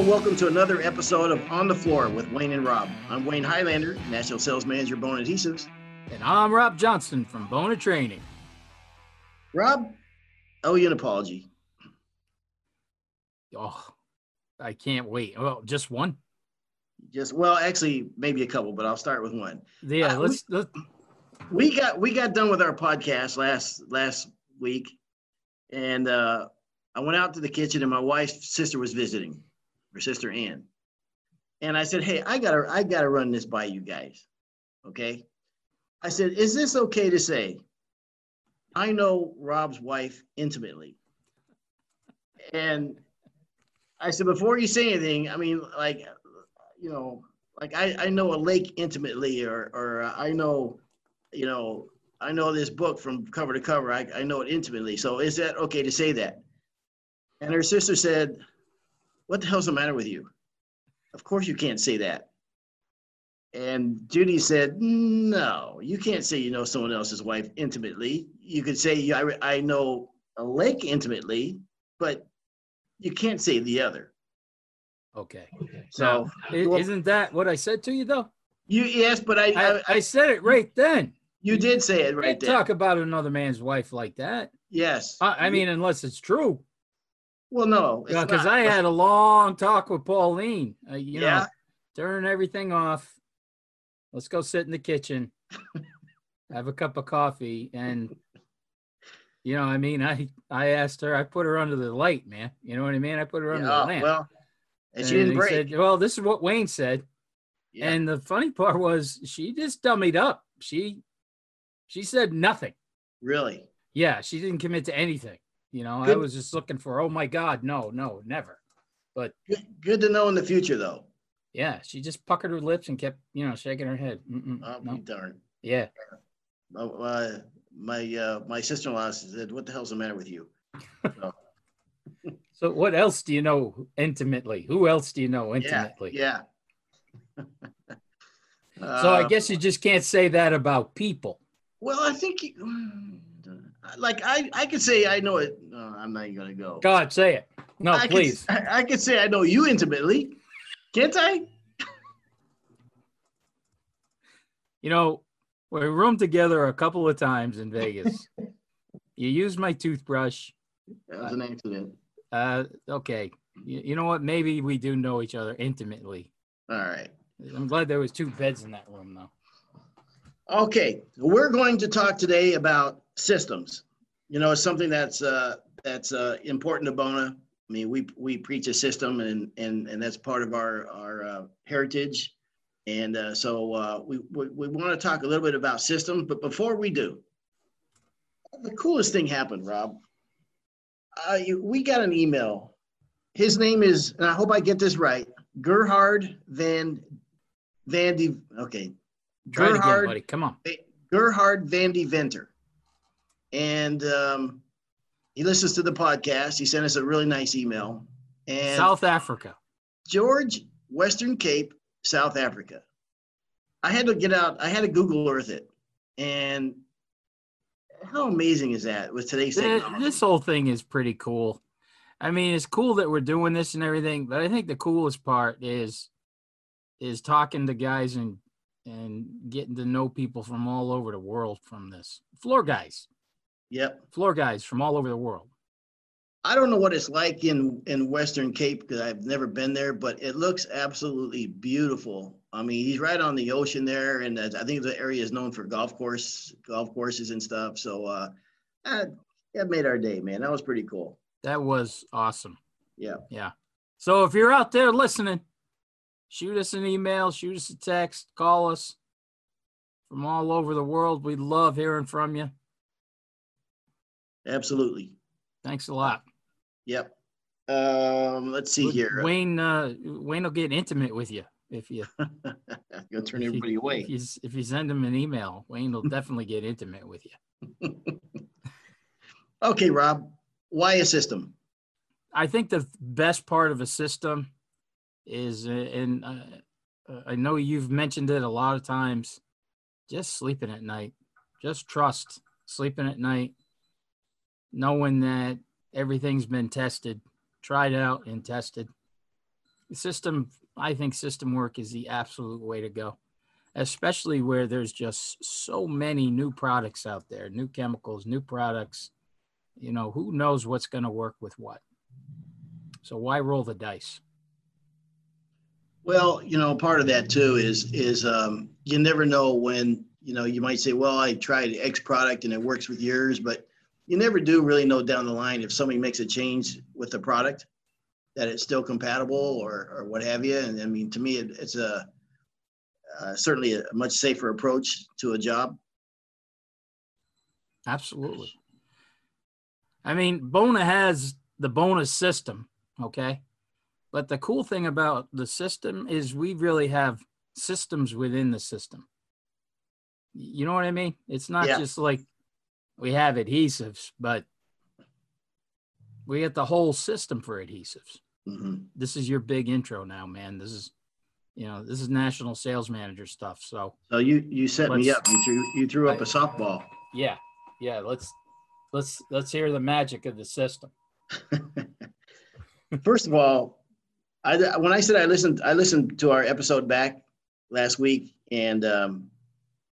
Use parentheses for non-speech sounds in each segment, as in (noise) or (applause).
And welcome to another episode of On the Floor with Wayne and Rob. I'm Wayne Highlander, National Sales Manager, Bona Adhesives. And I'm Rob Johnston from Bona Training. Rob, I owe you an apology. Oh, I can't wait. Well, just one? Just well, actually, maybe a couple, but I'll start with one. Yeah, Uh, let's, let's We got we got done with our podcast last last week, and uh, I went out to the kitchen, and my wife's sister was visiting, her sister Ann, and I said, "Hey, I gotta I gotta run this by you guys, okay?" I said, "Is this okay to say?" I know Rob's wife intimately, and I said, before you say anything, I mean, like, you know, like I I know a lake intimately, or or uh, I know you know, I know this book from cover to cover. I, I know it intimately. So is that okay to say that? And her sister said, What the hell's the matter with you? Of course you can't say that. And Judy said, No, you can't say you know someone else's wife intimately. You could say, I, I know a lake intimately, but you can't say the other. okay. So I- well- Isn't that what I said to you though? you, yes, but I, I, I, I said it right then. you did say it right there. talk about another man's wife like that. Yes. I, I mean, unless it's true. Well, no, it's Because. I had a long talk with Pauline. Uh, you Yeah. know, turn everything off. Let's go sit in the kitchen, (laughs) have a cup of coffee, and you know, I mean, I I asked her. I put her under the light, man. You know what I mean? I put her under Yeah, the lamp. well, and she didn't break. said, well, this is what Wayne said. Yeah. And the funny part was she just dummied up. She she said nothing. really? Yeah, she didn't commit to anything. You know, I was just looking for, oh my God, no, no, never. Good, good to know in the future, though. Yeah, she just puckered her lips and kept, you know, shaking her head. Mm-mm, no. be. Yeah. Oh, Uh, my uh, my sister-in-law said, "What the hell's the matter with you?" So, (laughs) So what else do you know intimately? Who else do you know yeah, intimately? yeah. So I Uh, guess you just can't say that about people. Well, I think, like I, I could say I know it. No, I'm not even gonna go. God, say it. No, I could- please. I, I could say I know you intimately, can't I? You know, we roomed together a couple of times in Vegas. (laughs) you used my toothbrush. That was an accident. Uh, okay. You, you know what? Maybe we do know each other intimately. All right. I'm glad there was two beds in that room, though. Okay, we're going to talk today about systems. You know, it's something that's uh, that's uh, important to Bona. I mean, we we preach a system, and and and that's part of our our uh, heritage. And uh, so uh, we we, we want to talk a little bit about systems. But before we do, the coolest thing happened, Rob. Uh, we got an email. His name is, and I hope I get this right, Gerhard Van Van de. Okay, Try it again, Gerhard buddy. Come on. Gerhard Van de Venter. And um, he listens to the podcast. He sent us a really nice email. And South Africa. George, Western Cape, South Africa. I had to get out, I had to Google Earth it. And how amazing is that with today's technology? This whole thing is pretty cool. I mean, it's cool that we're doing this and everything, but I think the coolest part is is talking to guys and and getting to know people from all over the world from this. Floor guys, Yep. floor guys from all over the world. I don't know what it's like in in Western Cape because I've never been there, but it looks absolutely beautiful. I mean, he's right on the ocean there, and I think the area is known for golf course golf courses and stuff. So uh, that, that made our day, man. That was pretty cool. That was awesome. Yeah. Yeah. So if you're out there listening, shoot us an email, shoot us a text, call us from all over the world. We love hearing from you. Absolutely. Thanks a lot. Yep. Um, let's see here. Wayne, uh, Wayne will get intimate with you if you (laughs) Gonna turn if you- everybody away. If you, if you send him an email, Wayne will definitely get intimate with you. (laughs) Okay, Rob. Why a system? I think the best part of a system is, uh, and uh, uh, I know you've mentioned it a lot of times, just sleeping at night. Just trust sleeping at night, knowing that everything's been tested, tried out, and tested. system i think system work is the absolute way to go especially where there's just so many new products out there new chemicals new products you know who knows what's going to work with what so why roll the dice well you know part of that too is is um, you never know when you know you might say well i tried x product and it works with yours but you never do really know down the line if somebody makes a change with the product that it's still compatible or, or what have you. And I mean, to me, it, it's a uh, certainly a much safer approach to a job. Absolutely. I mean, Bona has the bonus system, okay? But the cool thing about the system is we really have systems within the system. You know what I mean? It's not yeah. just like we have adhesives, but we get the whole system for adhesives. Mm-hmm. This is your big intro now, man. This is, you know, this is national sales manager stuff. So, so you you set me up. You threw you threw up a softball. Yeah, yeah. Let's let's let's hear the magic of the system. (laughs) First of all, I when I said I listened, I listened to our episode back last week, and um,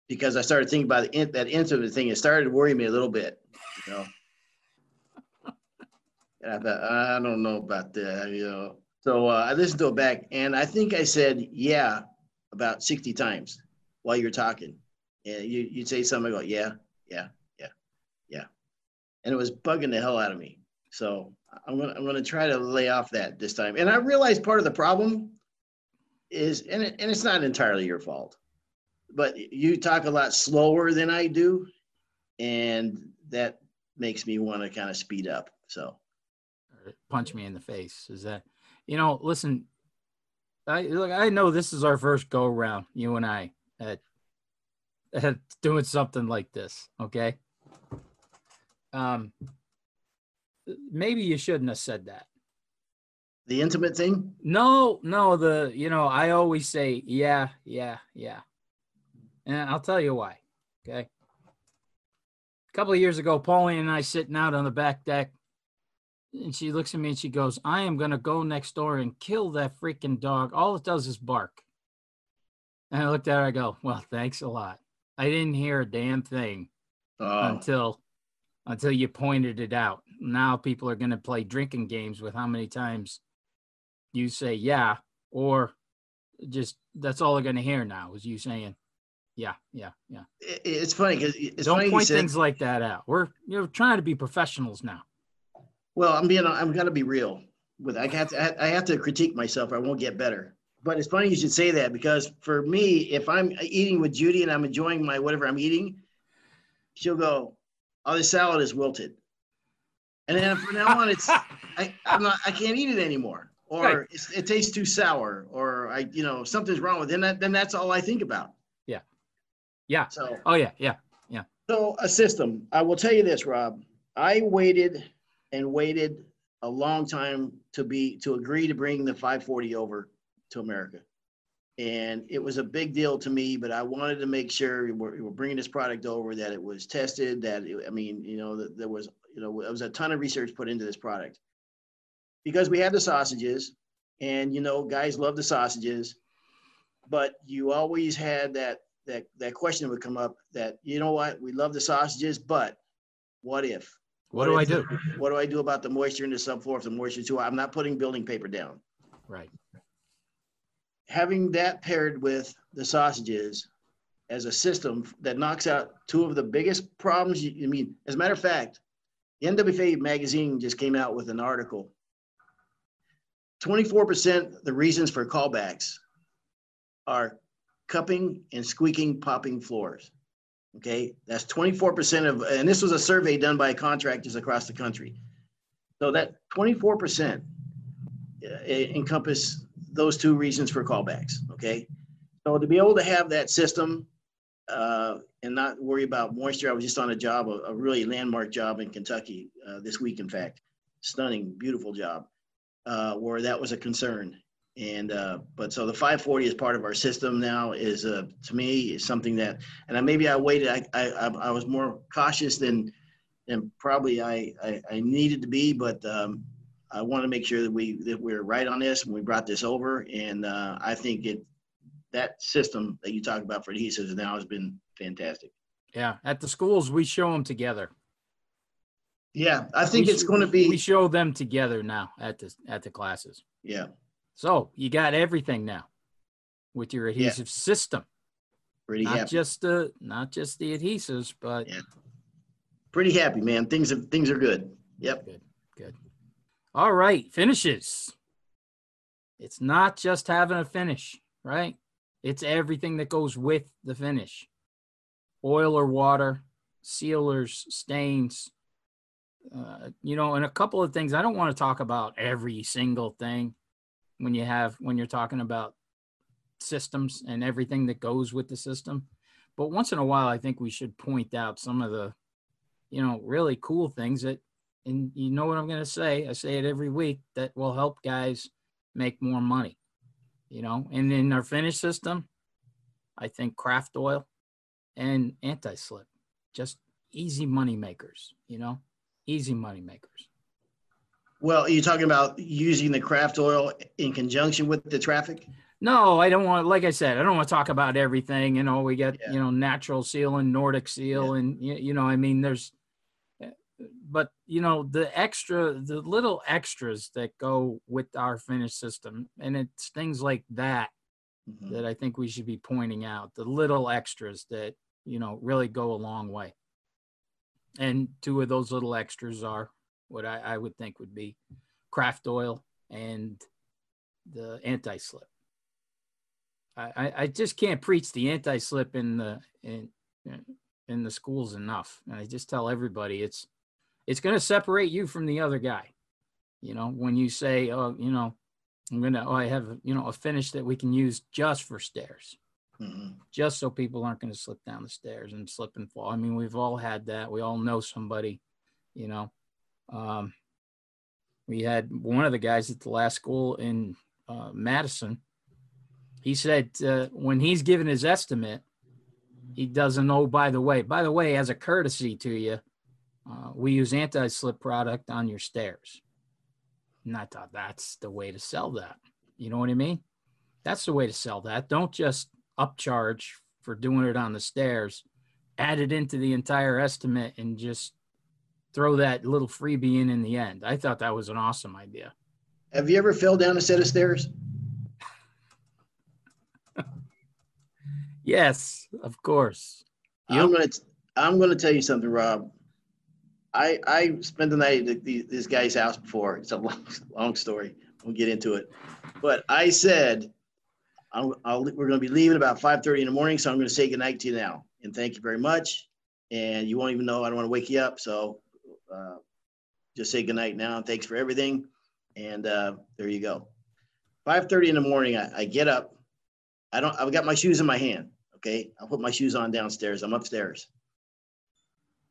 because I started thinking about the, that intimate thing, it started to worry me a little bit. You know. (laughs) And I thought, I don't know about that, you know. So uh, I listened to it back, and I think I said yeah about 60 times while you're talking. And you, you'd say something, I go, yeah, yeah, yeah, yeah. And it was bugging the hell out of me. So I'm gonna I'm gonna try to lay off that this time. And I realize part of the problem is, and it, and it's not entirely your fault, but you talk a lot slower than I do, and that makes me want to kind of speed up. So punch me in the face. Is that, you know, listen, I look, I know this is our first go around, you and I, at, at doing something like this. Okay. Um, maybe you shouldn't have said that. The intimate thing? No, no. The, you know, I always say, yeah, yeah, yeah. And I'll tell you why. Okay. A couple of years ago, Pauline and I sitting out on the back deck and she looks at me and she goes, I am going to go next door and kill that freaking dog. All it does is bark. And I looked at her, I go, Well, thanks a lot. I didn't hear a damn thing oh. until until you pointed it out. Now people are going to play drinking games with how many times you say yeah, or just that's all they're going to hear now is you saying yeah, yeah, yeah. It's funny because it's don't funny point things like that out. We're you're trying to be professionals now. Well, I'm being, I'm gonna be real with. I have to, I have to critique myself. I won't get better. But it's funny you should say that because for me, if I'm eating with Judy and I'm enjoying my whatever I'm eating, she'll go, "Oh, the salad is wilted," and then from now on, it's (laughs) I, I'm not, I can't eat it anymore, or right. it tastes too sour, or I, you know, something's wrong with it. Then that, then that's all I think about. Yeah. Yeah. So. Oh yeah, yeah, yeah. So a system. I will tell you this, Rob. I waited and waited a long time to be to agree to bring the 540 over to America. And it was a big deal to me, but I wanted to make sure we were, we're bringing this product over, that it was tested, that it, I mean, you know, that there was, you know, there was a ton of research put into this product because we had the sausages, and you know, guys love the sausages, but you always had that that that question would come up that you know what, we love the sausages, but what if? What, do I do? What do I do about the moisture in the subfloor if the moisture too high? I'm not putting building paper down. Right. Having that paired with the sausages as a system that knocks out two of the biggest problems. You, I mean, as a matter of fact, the NWFA magazine just came out with an article. 24% the reasons for callbacks are cupping and squeaking popping floors. Okay, that's 24% of, and this was a survey done by contractors across the country. So that 24% uh, encompass those two reasons for callbacks. Okay, so to be able to have that system uh, and not worry about moisture, I was just on a job, a, a really landmark job in Kentucky uh, this week, in fact, stunning, beautiful job, uh, where that was a concern. And uh, but so the 540 is part of our system now. Is uh, to me is something that, and I, maybe I waited. I, I I was more cautious than than probably I I, I needed to be, but um, I want to make sure that we that we're right on this when we brought this over, and uh, I think it that system that you talked about for adhesives now has been fantastic. Yeah, at the schools we show them together. Yeah, I think We it's going to be. We show them together now at the at the classes. yeah, So you got everything now with your adhesive system, pretty not happy. just the not just the adhesives, but Yeah. pretty happy, man. Things are things are good. Yep. good. All right, finishes. It's not just having a finish, right? It's everything that goes with the finish. Oil or water, sealers, stains, uh, you know, and a couple of things. I don't want to talk about every single thing when you have when you're talking about systems and everything that goes with the system. But once in a while, I think we should point out some of the, you know, really cool things that and you know what I'm going to say. I say it every week that will help guys make more money, you know. And in our finish system, I think craft oil and anti slip, just easy money makers, you know, easy money makers. Well, are you talking about using the craft oil in conjunction with the traffic? No, I don't want, like I said, I don't want to talk about everything. You know, we got, Yeah. you know, natural seal and Nordic seal, and, you, know, I mean, there's, but, you know, the extra, the little extras that go with our finish system, and it's things like that Mhm. that I think we should be pointing out the little extras that, you know, really go a long way. And two of those little extras are what I, I would think would be craft oil and the anti slip. I, I, I just can't preach the anti slip in the in in the schools enough. And I just tell everybody it's it's going to separate you from the other guy. You know, when you say, oh, you know, I'm gonna, oh, I have, you know, a finish that we can use just for stairs, Mhm. just so people aren't gonna slip down the stairs and slip and fall. I mean, we've all had that. We all know somebody, you know. Um, we had one of the guys at the last school in uh, Madison. He said uh, when he's given his estimate, he doesn't know. By the way, by the way, as a courtesy to you, uh, we use anti-slip product on your stairs. And I thought that's the way to sell that. You know what I mean? That's the way to sell that. Don't just upcharge for doing it on the stairs. Add it into the entire estimate and just throw that little freebie in in the end. I thought that was an awesome idea. Have you ever fell down a set of stairs? (laughs) Yes, of course. I'm gonna I'm gonna tell you something, Rob. I I spent the night at the, this guy's house before. It's a long long story. We'll get into it. But I said, I'll, I'll, we're going to be leaving about 5:30 in the morning, so I'm going to say goodnight to you now and thank you very much. And you won't even know I don't want to wake you up, so uh, just say goodnight now. And thanks for everything. And uh, there you go. 5:30 in the morning, I, I get up. I don't. I've got my shoes in my hand. Okay, I'll put my shoes on downstairs. I'm upstairs.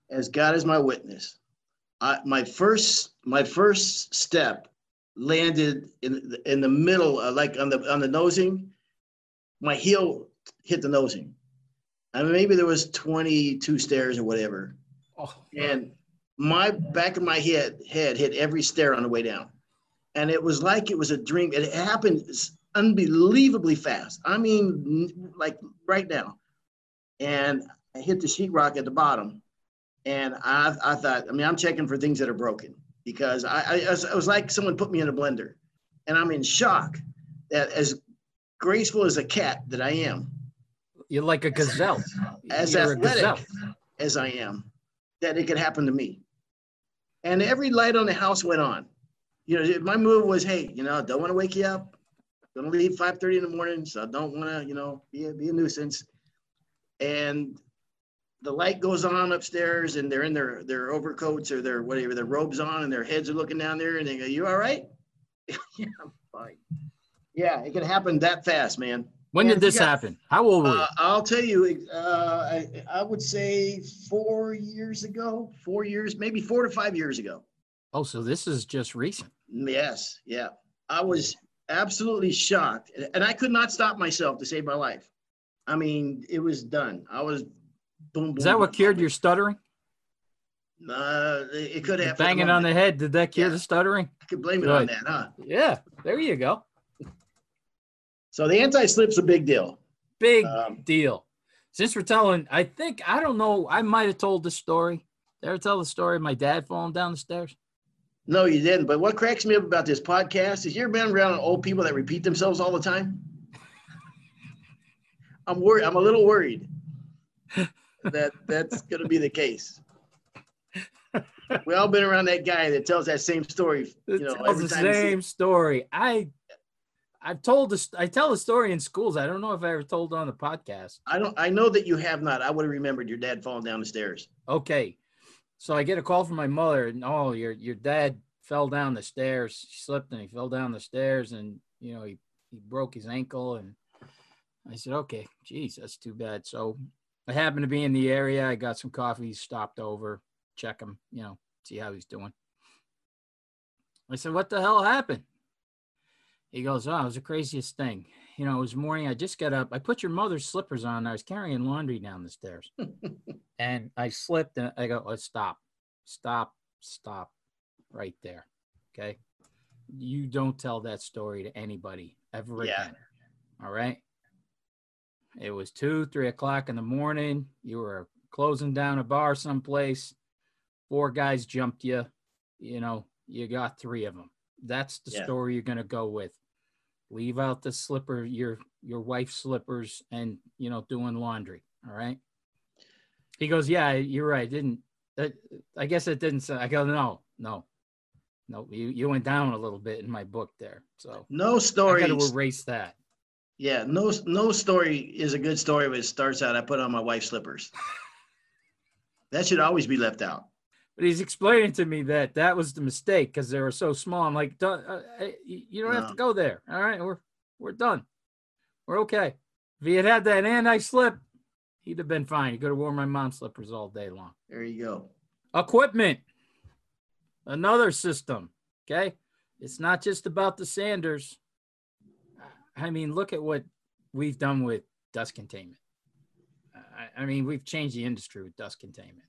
As God is my witness, I, my first my first step landed in in the middle, uh, like on the on the nosing. My heel hit the nosing. I mean, maybe there was 22 stairs or whatever, Oh, and my back of my head head hit every stair on the way down, and it was like it was a dream. It happened unbelievably fast. I mean, like right now, and I hit the sheetrock at the bottom, and I I thought, I mean, I'm checking for things that are broken because I, I, it was- like someone put me in a blender, and I'm in shock that as graceful as a cat that I am, you're like a gazelle. (laughs) as You're a gazelle. athletic as I am, that it could happen to me. And every light on the house went on. You know, my move was, hey, you know, don't want to wake you up. Gonna leave 5:30 in the morning, so I don't want to, you know, be a, be a nuisance. And the light goes on upstairs, and they're in their their overcoats or their whatever their robes on, and their heads are looking down there, and they go, "You all right?" (laughs) yeah, I'm fine. Yeah, it can happen that fast, man. When Yeah, did this got- happen? How old were you? Uh, I'll tell you, uh, I, I would say four years ago, four years, maybe four to five years ago. oh, so this is just recent. Yes, yeah. I was absolutely shocked, and I could not stop myself to save my life. I mean, it was done. I was boom, boom. Is that what cured your stuttering? Uh, it could have Banging on the head. Did that cure Yeah. the stuttering? I could blame it on that, huh? Yeah. There you go. So the anti-slip's a big deal. Big Um, deal. Since we're telling, I think I don't know. I might have told the story. Did I ever tell the story of my dad falling down the stairs? No, you didn't. But what cracks me up about this podcast is you're been around old people that repeat themselves all the time. (laughs) I'm worried. I'm a little worried (laughs) that that's going to be the case. We all been around that guy that tells that same story. You know, the time you see- same story. I I've told this. I tell the story in schools. I don't know if I ever told it on the podcast. I don't. I know that you have not. I would have remembered your dad falling down the stairs. Okay, so I get a call from my mother, and oh, your your dad fell down the stairs. He slipped and he fell down the stairs, and you know he he broke his ankle. And I said, okay, geez, that's too bad. So I happened to be in the area. I got some coffee, stopped over, check him, you know, see how he's doing. I said, what the hell happened? He goes, oh, it was the craziest thing. You know, it was morning. I just got up. I put your mother's slippers on. I was carrying laundry down the stairs (laughs) and I slipped and I go, oh, stop, stop, stop right there. Okay. You don't tell that story to anybody ever Yeah. again. All right. It was two, three o'clock in the morning. You were closing down a bar someplace. Four guys jumped you. You know, you got three of them. That's the Yeah. story you're going to go with. Leave out the slipper, your your wife's slippers, and you know, doing laundry. All right. He goes, "Yeah, you're right. Didn't I guess it didn't say." I go, "No, no, no. You you went down a little bit in my book there, so No I story. got to erase that." Yeah, no, no story is a good story, but it starts out. I put on my wife's slippers. that should always be left out. But he's explaining to me that that was the mistake because they were so small. I'm like, uh, uh, you don't have to go there. All right, we're we're done. We're okay. If he had had that anti slip, he'd have been fine. He could have worn my mom's slippers all day long. There you go. Equipment, another system. Okay, it's not just about the Sanders. I mean, look at what we've done with dust containment. I, I mean, we've changed the industry with dust containment,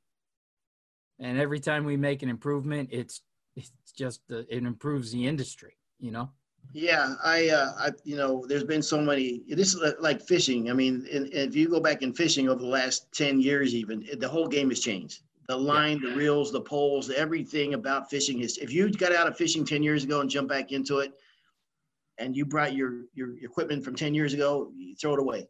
and every time we make an improvement, it's it's just it improves the industry. You know. Yeah, I, uh, I, you know, there's been so many. This is like fishing. I mean, and, and if you go back in fishing over the last ten years, even it- the whole game has changed. The line, the reels, the poles, everything about fishing is. If you got out of fishing ten years ago and jump back into it, and you brought your your equipment from ten years ago, you throw it away.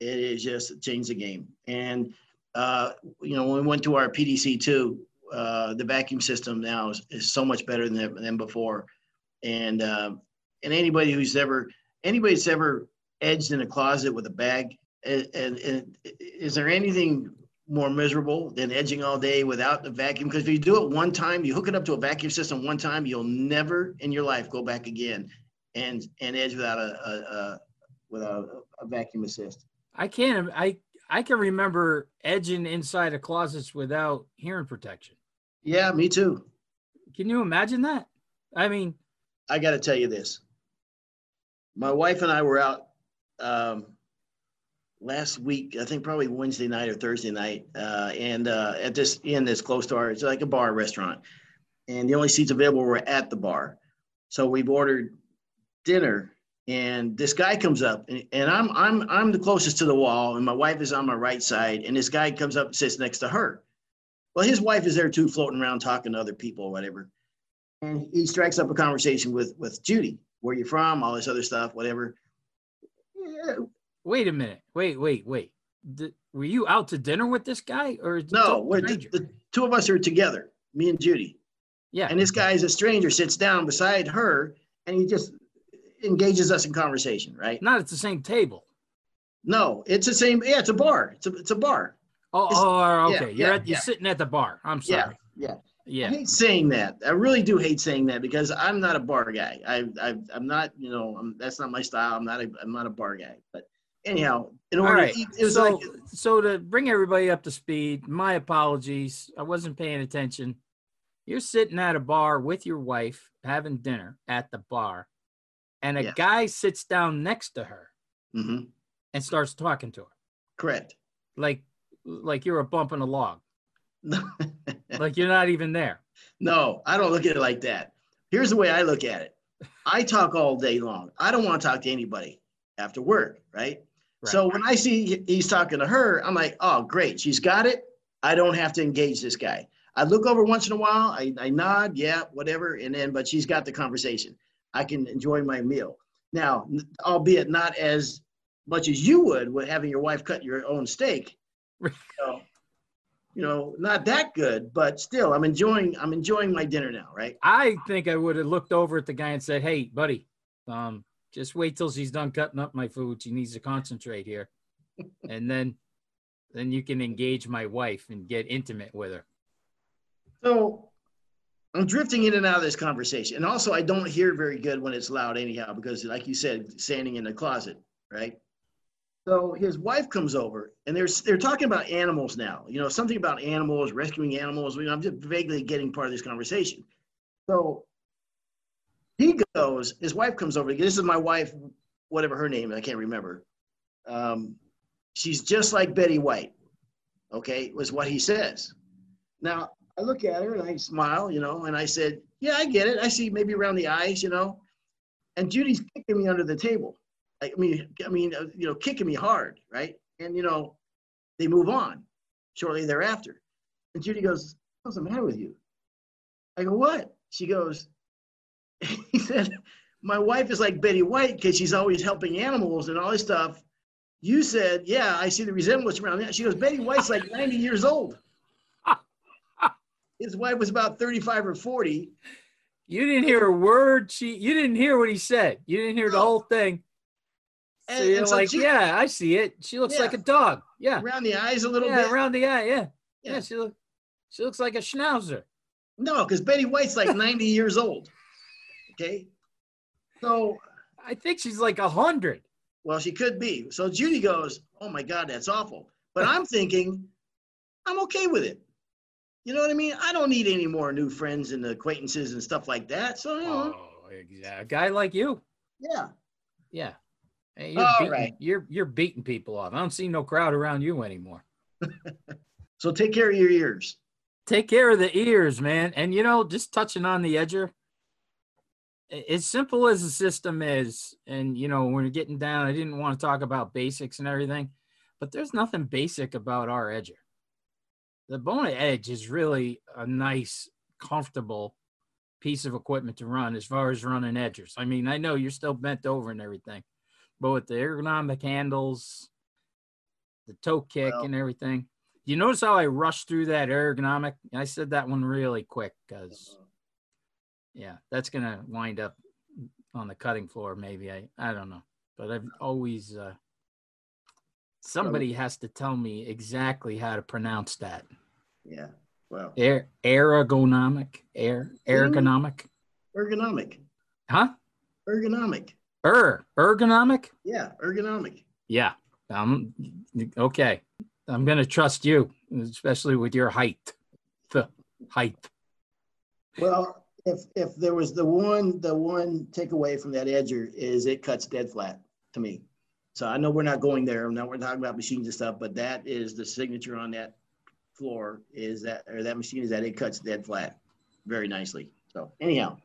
It is just changed the game. And uh, you know, when we went to our PDC two, uh, the vacuum system now is, is so much better than than before. And uh, and anybody who's ever anybody that's ever edged in a closet with a bag and, and, and is there anything more miserable than edging all day without the vacuum because if you do it one time you hook it up to a vacuum system one time you'll never in your life go back again and and edge without a, a, a without a, vacuum assist I can't. I I can remember edging inside of closets without hearing protection. yeah me too Can you imagine that? I mean, I got to tell you this. My wife and I were out um, last week, I think probably Wednesday night or Thursday night, uh, and uh, at this inn that's close to our, it's like a bar restaurant, and the only seats available were at the bar. So we've ordered dinner, and this guy comes up, and, and I'm I'm I'm the closest to the wall, and my wife is on my right side, and this guy comes up and sits next to her. Well, his wife is there too, floating around talking to other people or whatever and he strikes up a conversation with with Judy. Where you from? All this other stuff, whatever. Yeah, wait a minute. Wait, wait, wait. Th- were you out to dinner with this guy or no, we're the, the two of us are together, me and Judy, yeah. and this guy is a stranger, sits down beside her, and he just engages us in conversation. Right? Not at the same table. No, it's the same. Yeah, it's a bar. It's a it's a bar. Oh, oh, yeah, okay. you're yeah, at, you're yeah. sitting at the bar. I'm Yeah, sorry. yeah. I Yeah. hate saying that. I really do hate saying that because I'm not a bar guy. I, I I'm not. You know, I'm, that's not my style. I'm not a I'm not a bar guy. But anyhow, in order, right. to eat, it was so, like so to bring everybody up to speed, my apologies. I wasn't paying attention. You're sitting at a bar with your wife having dinner at the bar, and a Yeah. guy sits down next to her Mhm, and starts talking to her correct. like like you're a bump in a log. (laughs) like you're not even there. No, I don't look at it like that. Here's the way I look at it. I talk all day long. I don't want to talk to anybody after work, right? right? So when I see he's talking to her, I'm like, oh, great, she's got it. I don't have to engage this guy. I look over once in a while, I, I nod, yeah, whatever, and then, but she's got the conversation. I can enjoy my meal. Now, albeit not as much as you would with having your wife cut your own steak. so, you know, not that good, but still, I'm enjoying. I'm enjoying my dinner now, right? I think I would have looked over at the guy and said, "Hey, buddy, um, just wait till she's done cutting up my food. She needs to concentrate here, (laughs) and then, then you can engage my wife and get intimate with her." So, I'm drifting in and out of this conversation, and also I don't hear very good when it's loud, anyhow, because, like you said, standing in the closet, right? So his wife comes over, and they're they're talking about animals now. You know, something about animals, rescuing animals. You know, I'm just vaguely getting part of this conversation. So he goes. His wife comes over. This is my wife, whatever her name. I can't remember. Um, she's just like Betty White. Okay, was what he says. Now I look at her and I smile, you know, and I said, "Yeah, I get it. I see maybe around the eyes, you know." And Judy's kicking me under the table. I mean, I mean, uh, you know, kicking me hard, right? And you know, they move on shortly thereafter. And Judy goes, "What's the matter with you?" I go, "What?" She goes, (laughs) "He said, my wife is like Betty White because she's always helping animals and all this stuff." You said, "Yeah, I see the resemblance around that." She goes, "Betty White's like 90 years old." His wife was about 35 or 40. You didn't hear a word. She, you didn't hear what he said. You didn't hear the whole thing. And, you're and so like, she, yeah, I see it. She looks yeah. like a dog. Yeah. Around the eyes a little yeah, bit. Around the eye, yeah. Yeah, yeah she look, she looks like a schnauzer. No, because Betty White's like (laughs) 90 years old. Okay. So I think she's like a hundred. Well, she could be. So Judy goes, Oh my God, that's awful. But I'm thinking, I'm okay with it. You know what I mean? I don't need any more new friends and acquaintances and stuff like that. So, you know. Oh, a guy like you. Yeah. Yeah. Hey, you're, beating, right. you're you're beating people off. I don't see no crowd around you anymore. (laughs) so take care of your ears. Take care of the ears, man. And you know, just touching on the edger, as simple as the system is, and you know, when we're getting down, I didn't want to talk about basics and everything, but there's nothing basic about our edger. The Bona Edge is really a nice, comfortable piece of equipment to run as far as running edgers. I mean, I know you're still bent over and everything, but with the ergonomic handles, the toe kick, well, and everything. You notice how I rushed through that ergonomic? I said that one really quick because, uh-huh. yeah, that's gonna wind up on the cutting floor. Maybe I I don't know, but I've always uh, somebody has to tell me exactly how to pronounce that. Yeah. Well. Air ergonomic air ergonomic. Ergonomic. Huh? Ergonomic. Er, ergonomic? Yeah, ergonomic. Yeah. Um, okay. I'm going to trust you, especially with your height. The height. Well, if if there was the one the one takeaway from that edger is it cuts dead flat to me. So I know we're not going there. Now we're talking about machines and stuff, but that is the signature on that floor is that or that machine is that it cuts dead flat very nicely. So anyhow,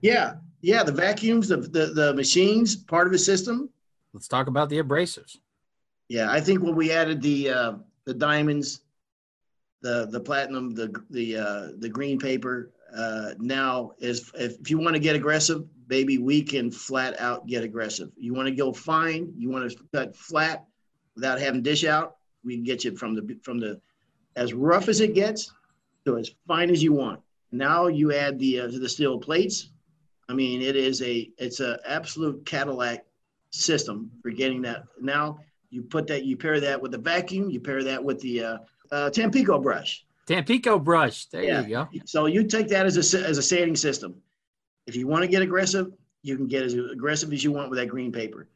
yeah, yeah, the vacuums, the, the the machines, part of the system. Let's talk about the abrasives. Yeah, I think when we added the uh, the diamonds, the the platinum, the the uh, the green paper, uh, now is if, if you want to get aggressive, baby, we can flat out get aggressive. You want to go fine, you want to cut flat without having dish out, we can get you from the from the as rough as it gets to as fine as you want. Now you add the uh, the steel plates, I mean, it is a it's an absolute Cadillac system for getting that. Now you put that you pair that with the vacuum, you pair that with the uh, uh, Tampico brush. Tampico brush. There yeah. you go. So you take that as a as a sanding system. If you want to get aggressive, you can get as aggressive as you want with that green paper.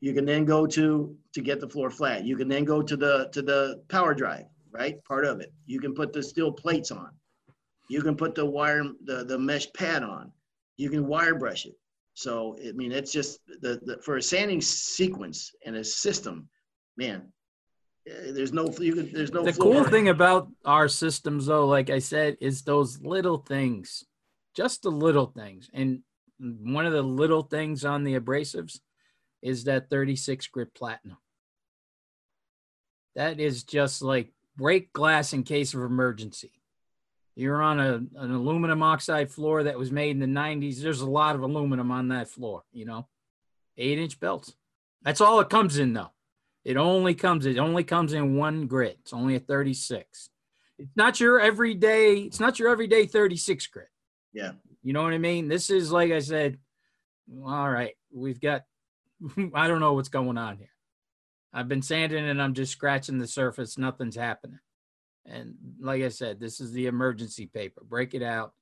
You can then go to to get the floor flat. You can then go to the to the power drive, right? Part of it. You can put the steel plates on. You can put the wire the the mesh pad on you can wire brush it. So I mean, it's just the, the for a sanding sequence and a system, man. Uh, There's no, you could, there's no. the cool thing about our systems though like i said is those little things just the little things and one of the little things on the abrasives is that 36 grit platinum that is just like break glass in case of emergency you're on a, an aluminum oxide floor that was made in the 90s there's a lot of aluminum on that floor you know eight inch belts that's all it comes in though it only comes it only comes in one grit. It's only a 36. It's not your everyday, it's not your everyday 36 grit. Yeah. You know what I mean? This is like I said, all right, we've got (laughs) I don't know what's going on here. I've been sanding and I'm just scratching the surface, nothing's happening. And like I said, this is the emergency paper. Break it out.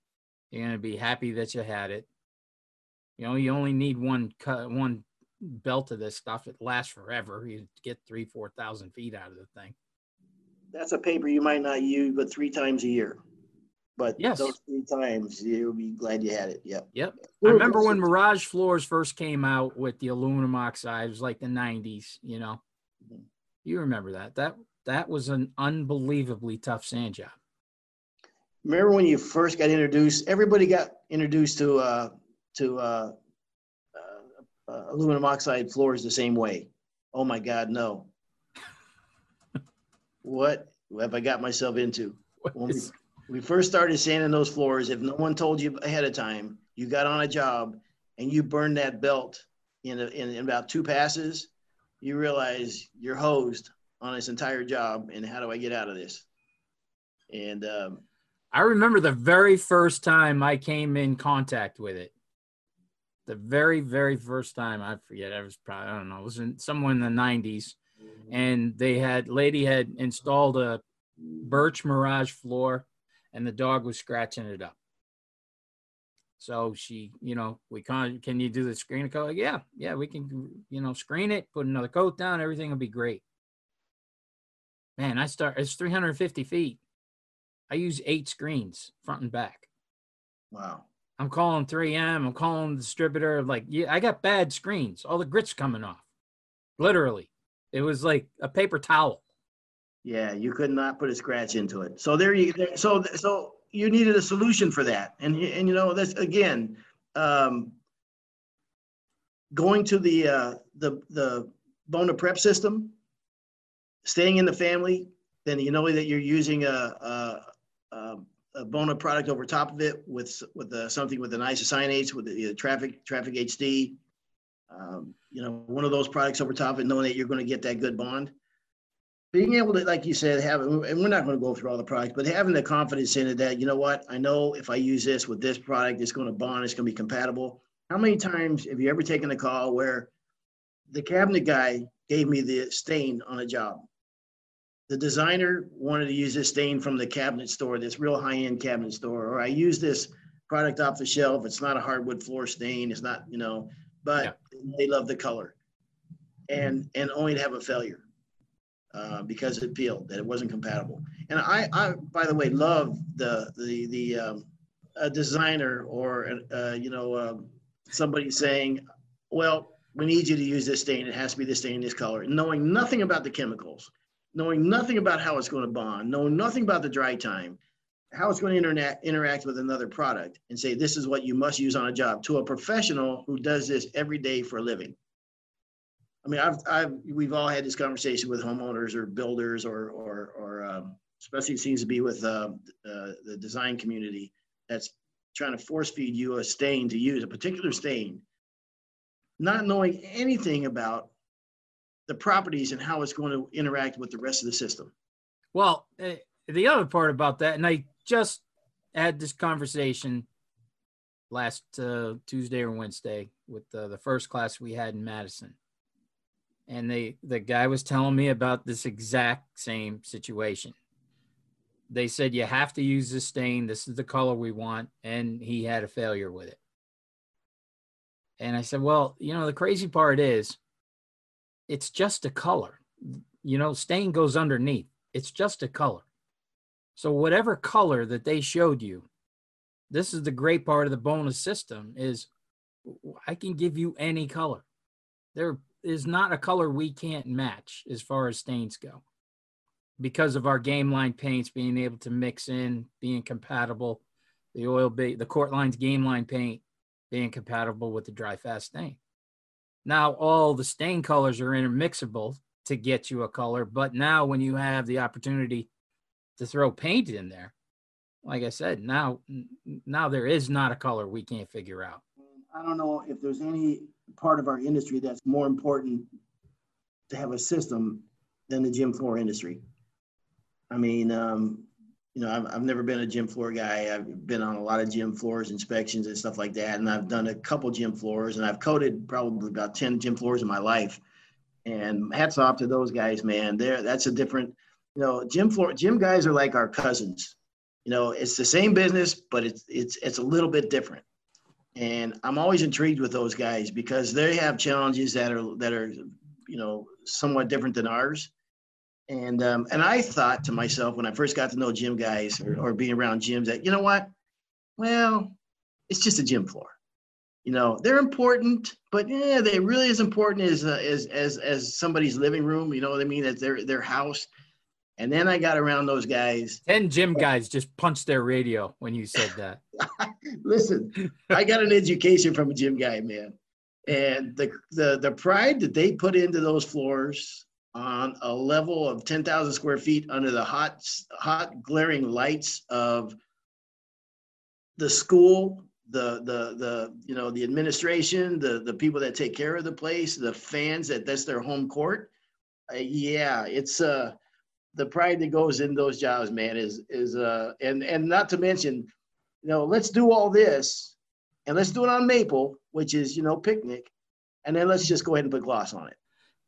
You're gonna be happy that you had it. You know, you only need one cut one belt of this stuff. It lasts forever. You get three, four thousand feet out of the thing. That's a paper you might not use, but three times a year. But Yes. those three times, you'll be glad you had it. Yep. Yep. I remember when Mirage floors first came out with the aluminum oxide. It was like the '90s. You know. You remember that? That that was an unbelievably tough sand job. Remember when you first got introduced? Everybody got introduced to uh, to uh, uh, uh, aluminum oxide floors the same way. Oh my God, no! (laughs) what have I got myself into? When we, we first started sanding those floors, if no one told you ahead of time, you got on a job and you burned that belt in, a, in, in about two passes, you realize you're hosed on this entire job. And how do I get out of this? And um, I remember the very first time I came in contact with it. The very, very first time I forget, I was probably I don't know, it was in somewhere in the '90s, and they had lady had installed a birch mirage floor, and the dog was scratching it up. So she, you know, we can can you do the screen coat? Yeah, yeah, we can, you know, screen it, put another coat down, everything will be great. Man, I start it's 350 feet. I use eight screens, front and back. wow. I'm calling 3M. I'm calling the distributor. Like, yeah, I got bad screens. All the grits coming off. Literally, it was like a paper towel. Yeah, you could not put a scratch into it. So there you so so you needed a solution for that. And and you know that's again um, going to the uh, the the Bona prep system, staying in the family, then you know that you're using a a, a, a Bona product over top of it with with uh, something with an isocyanates with the, traffic traffic HD. Um, you know, one of those products over top of it, knowing that you're going to get that good bond being able to, like you said, have, and we're not going to go through all the products, but having the confidence in it that, you know what, I know if I use this with this product, it's going to bond, it's going to be compatible. How many times have you ever taken a call where the cabinet guy gave me the stain on a job? The designer wanted to use this stain from the cabinet store, this real high-end cabinet store, or I use this product off the shelf. It's not a hardwood floor stain. It's not, you know, but they love the color and, and only to have a failure uh, because it peeled, that it wasn't compatible. And I, I, by the way, love the the the um, designer or uh, you know um, somebody saying, "Well, we need you to use this stain. It has to be this stain, this color," knowing nothing about the chemicals, knowing nothing about how it's going to bond, knowing nothing about the dry time, how it's going to interact interact with another product, and say this is what you must use on a job to a professional who does this every day for a living. I mean, I've, I've, we've all had this conversation with homeowners or builders or, or, or, um, especially it seems to be with, uh, uh, the design community that's trying to force feed you a stain to use, a particular stain, not knowing anything about the properties and how it's going to interact with the rest of the system. Well, eh, the other part about that, and I just had this conversation last uh, Tuesday or Wednesday with uh, the first class we had in Madison, and they the guy was telling me about this exact same situation. They said you have to use this stain. This is the color we want, and he had a failure with it. And I said, well, you know, the crazy part is, it's just a color. You know, stain goes underneath. It's just a color. So whatever color that they showed you, this is the great part of the bonus system is I can give you any color. There is not a color we can't match as far as stains go. because of our game line paints being able to mix in, being compatible, the oil bait, the court lines game line paint being compatible with the DriFast stain. Now all the stain colors are intermixable to get you a color, but now when you have the opportunity to throw paint in there, like I said, now now there is not a color we can't figure out. I don't know if there's any part of our industry that's more important to have a system than the gym floor industry. I mean, um, you know, I've, I've never been a gym floor guy. I've been on a lot of gym floors, inspections and stuff like that. And I've done a couple gym floors and I've coated probably about 10 gym floors in my life. And hats off to those guys, man. There, that's a different, you know, gym floor, gym guys are like our cousins. You know, it's the same business, but it's it's it's a little bit different. And I'm always intrigued with those guys because they have challenges that are that are, you know, somewhat different than ours and um, and I thought to myself when I first got to know gym guys or, or being around gyms that you know what, well, it's just a gym floor. You know, they're important, but yeah, they really as important as uh, as as as somebody's living room. You know what I mean? As their their house. And then I got around those guys. Ten gym guys just punched their radio when you said that. (laughs) Listen, I got an education from a gym guy, man. And the, the the pride that they put into those floors on a level of 10,000 square feet under the hot, hot glaring lights of the school, the, the, the, you know, the administration, the, the people that take care of the place, the fans that that's their home court. Uh, yeah, it's, uh, the pride that goes in those jobs, man, is, is, uh, and, and not to mention, you know, let's do all this and let's do it on Maple, which is, you know, picnic. And then let's just go ahead and put gloss on it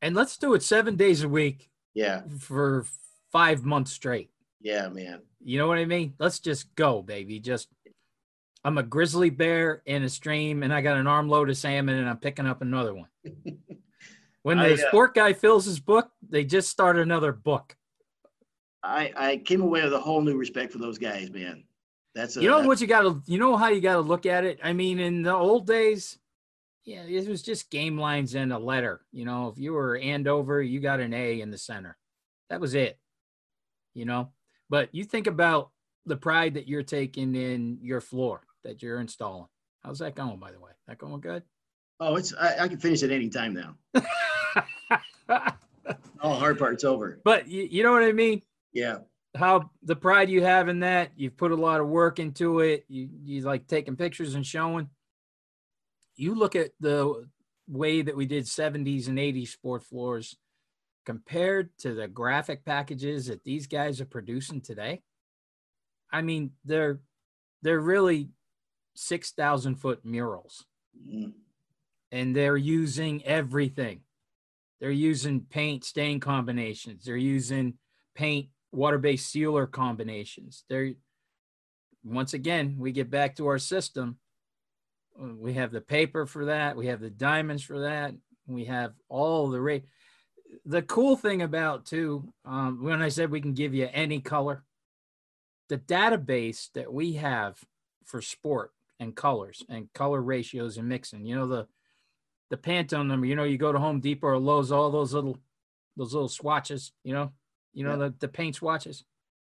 and let's do it seven days a week. Yeah. For five months straight. Yeah, man. You know what I mean? Let's just go, baby. Just I'm a grizzly bear in a stream, and I got an armload of salmon, and I'm picking up another one. (laughs) when the I, uh, sport guy fills his book, they just start another book. I I came away with a whole new respect for those guys, man. That's a, you know that's, what you got to you know how you got to look at it. I mean, in the old days, yeah, it was just game lines and a letter. You know, if you were Andover, you got an A in the center. That was it. You know, but you think about the pride that you're taking in your floor that you're installing. How's that going, by the way? That going good? Oh, it's I, I can finish at any time now. (laughs) All hard part's over. But you, you know what I mean? Yeah. How the pride you have in that, you've put a lot of work into it. You you like taking pictures and showing you look at the way that we did 70s and 80s sport floors compared to the graphic packages that these guys are producing today i mean they're they're really 6000 foot murals mm-hmm. and they're using everything they're using paint stain combinations they're using paint water-based sealer combinations they're once again we get back to our system we have the paper for that. We have the diamonds for that. We have all the rate. The cool thing about too, um, when I said we can give you any color, the database that we have for sport and colors and color ratios and mixing. You know the the Pantone number. You know you go to Home Depot or Lowe's, all those little those little swatches. You know, you know yeah. the the paint swatches.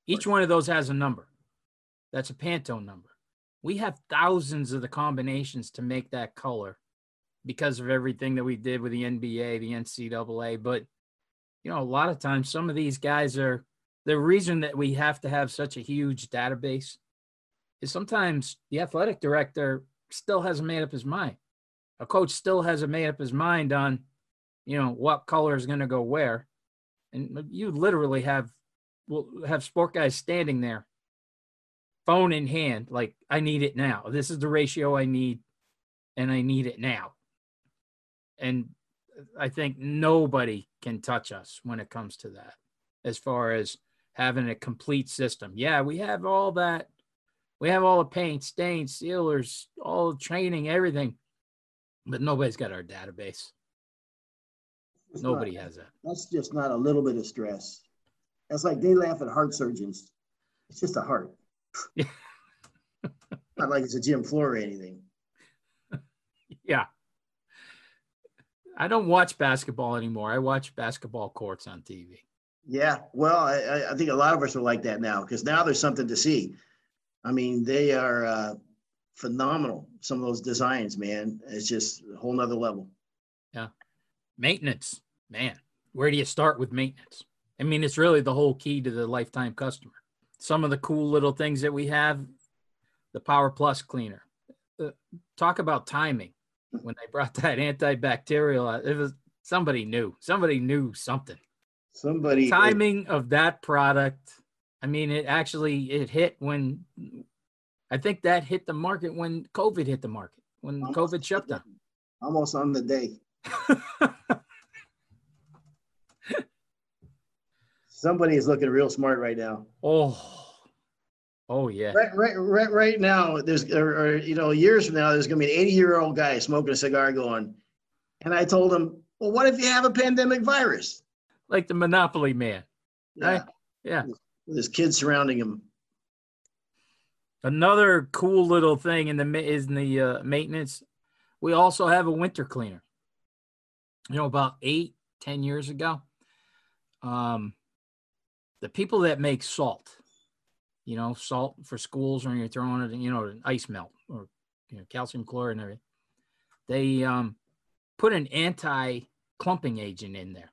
Each one of those has a number. That's a Pantone number we have thousands of the combinations to make that color because of everything that we did with the NBA, the NCAA. But you know, a lot of times some of these guys are the reason that we have to have such a huge database is sometimes the athletic director still hasn't made up his mind. A coach still hasn't made up his mind on, you know, what color is going to go where. And you literally have will have sport guys standing there phone in hand, like I need it now. This is the ratio I need, and I need it now. And I think nobody can touch us when it comes to that, as far as having a complete system. Yeah, we have all that. We have all the paint, stains, sealers, all the training, everything, but nobody's got our database. It's Nobody not, has that. That's just not a little bit of stress. That's like they laugh at heart surgeons. It's just a heart. (laughs) Not like it's a gym floor or anything. Yeah. I don't watch basketball anymore. I watch basketball courts on TV. Yeah, well, I, I think a lot of us are like that now because now there's something to see. I mean, they are uh, phenomenal. Some of those designs, man, it's just a whole nother level. Yeah, maintenance, man. Where do you start with maintenance? I mean, it's really the whole key to the lifetime customer. Some of the cool little things that we have, the Power Plus cleaner. Uh, talk about timing. When they brought that antibacterial, it was somebody knew. Somebody knew something. Somebody timing of that product. I mean, it actually it hit when I think that hit the market when COVID hit the market when almost COVID shut down. Almost on the day. (laughs) Somebody is looking real smart right now. Oh, oh yeah. Right, right, right, right now. There's, or, or you know, years from now, there's gonna be an 80 year old guy smoking a cigar, going, and I told him, well, what if you have a pandemic virus? Like the Monopoly man, yeah. right? Yeah. With his kids surrounding him. Another cool little thing in the is in the uh, maintenance. We also have a winter cleaner. You know, about eight, ten years ago, um, the people that make salt, you know, salt for schools when you're throwing it, you know, an ice melt or you know, calcium chloride and everything, they um, put an anti clumping agent in there.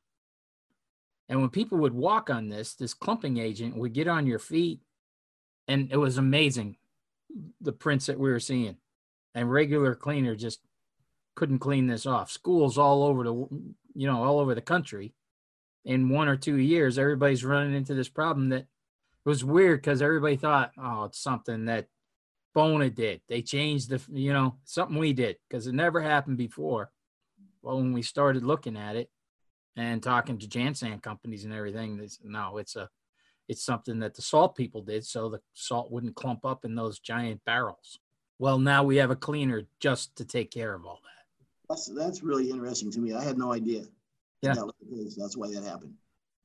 And when people would walk on this, this clumping agent would get on your feet. And it was amazing the prints that we were seeing. And regular cleaner just couldn't clean this off. Schools all over the, you know, all over the country in one or two years, everybody's running into this problem that was weird because everybody thought, oh, it's something that Bona did. They changed the, you know, something we did because it never happened before. Well, when we started looking at it and talking to Jansan companies and everything, this no, it's a, it's something that the salt people did so the salt wouldn't clump up in those giant barrels. Well, now we have a cleaner just to take care of all that. That's that's really interesting to me. I had no idea. Yeah. That's why that happened.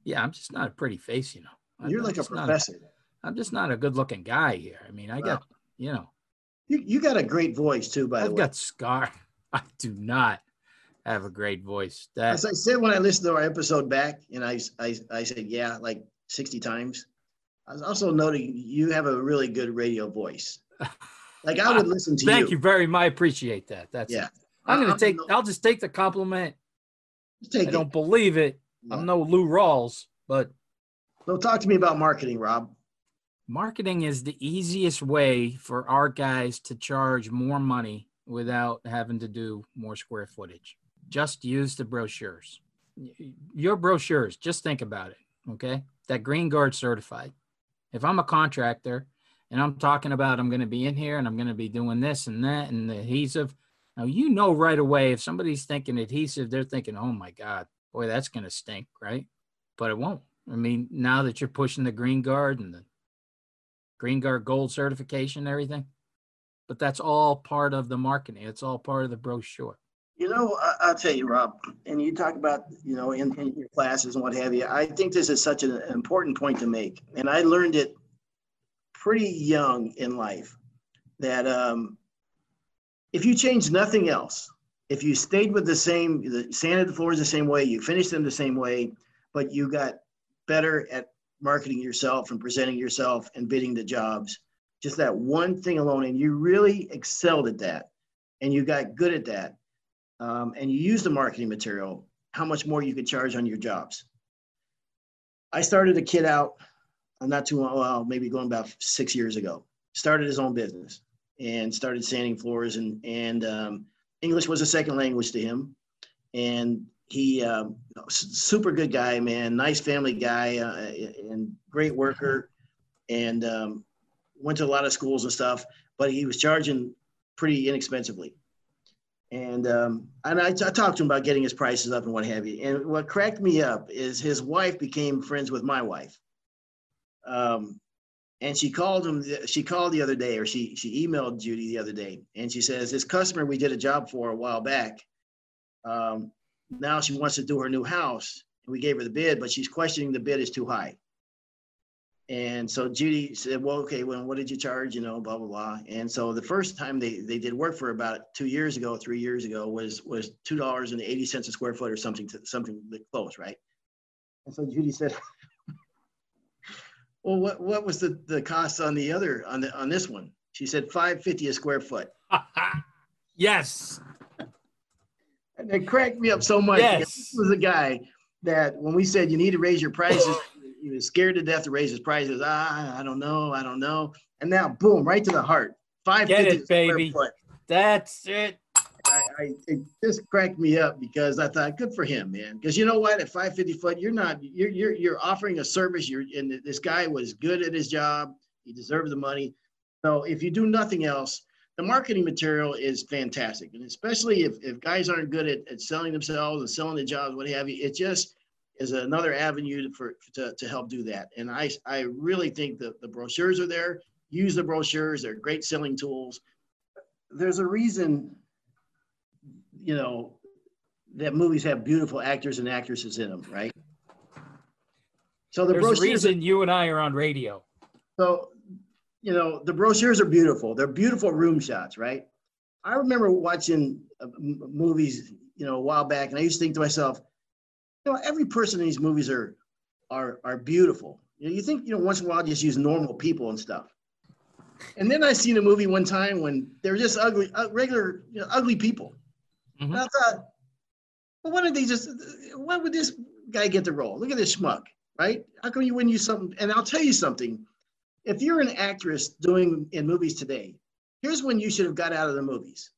Yeah, I'm just not a pretty face, you know. You're I'm like a professor. i am just not a good looking guy here. I mean, I wow. got, you know. You, you got a great voice too, by I've the way. I've got scar. (laughs) I do not have a great voice. That, As I said when I listened to our episode back, and I, I, I said, yeah, like 60 times. I was also noting you have a really good radio voice. (laughs) Like I would listen to Thank you. Thank you very much. I appreciate that. That's yeah. I'm gonna take. I'll just take the compliment I don't believe it. Yeah. I'm no Lou Rawls, but. So talk to me about marketing, Rob. Marketing is the easiest way for our guys to charge more money without having to do more square footage. Just use the brochures. Your brochures, just think about it, okay? That Green Guard certified. If I'm a contractor and I'm talking about I'm going to be in here and I'm going to be doing this and that and the adhesive, now, you know right away if somebody's thinking adhesive, they're thinking, oh my God, boy, that's going to stink, right? But it won't. I mean, now that you're pushing the Green Guard and the Green Guard Gold certification and everything, but that's all part of the marketing. It's all part of the brochure. You know, I, will tell you, Rob, and you talk about, you know, in, in your classes and what have you. I think this is such an important point to make. And I learned it pretty young in life that um, if you change nothing else, if you stayed with the same, the sanded the floors the same way, you finished them the same way, but you got better at marketing yourself and presenting yourself and bidding the jobs, just that one thing alone, and you really excelled at that, and you got good at that, um, and you use the marketing material, how much more you could charge on your jobs. I started a kid out, uh, not too long, well, maybe going about six years ago. Started his own business and started sanding floors and and um, English was a second language to him, and he um, super good guy, man, nice family guy, uh, and great worker, and um, went to a lot of schools and stuff. But he was charging pretty inexpensively, and um, and I, I talked to him about getting his prices up and what have you. And what cracked me up is his wife became friends with my wife. Um, and she called him she called the other day or she she emailed judy the other day and she says this customer we did a job for a while back um, now she wants to do her new house. And we gave her the bid but she's questioning the bid is too high. And so judy said well okay well what did you charge you know blah blah blah. And so the first time they they did work for about two years ago three years ago was was two dollars and eighty cents a square foot or something to something close right? And so judy said well, what what was the the cost on the other on the on this one? She said five fifty a square foot. (laughs) yes. And it cracked me up so much. Yes. This was a guy that when we said you need to raise your prices, (laughs) he was scared to death to raise his prices. Ah, I don't know, I don't know. And now, boom, right to the heart. 550 Get it, a square baby. foot. That's it. I, I it just cracked me up because I thought, good for him, man. Because you know what? At 550 foot, you're not you're you're you're offering a service. You're and this guy was good at his job. He deserved the money. So if you do nothing else, the marketing material is fantastic. And especially if, if guys aren't good at, at selling themselves and selling the jobs, what have you, it just is another avenue for to, to help do that. And I I really think that the brochures are there. Use the brochures, they're great selling tools. There's a reason you know, that movies have beautiful actors and actresses in them, right? So the There's reason you and I are on radio. so you know, the brochures are beautiful. They're beautiful room shots, right? I remember watching uh, m- movies, you know, a while back, and I used to think to myself, you know, every person in these movies are are are beautiful. You know, you think, you know, once in a while just use normal people and stuff. And then I seen a movie one time when they're just ugly, uh, regular, you know, ugly people. And I thought, well, why did they just? Why would this guy get the role? Look at this schmuck, right? How come you wouldn't use something? And I'll tell you something. If you're an actress doing in movies today, here's when you should have got out of the movies.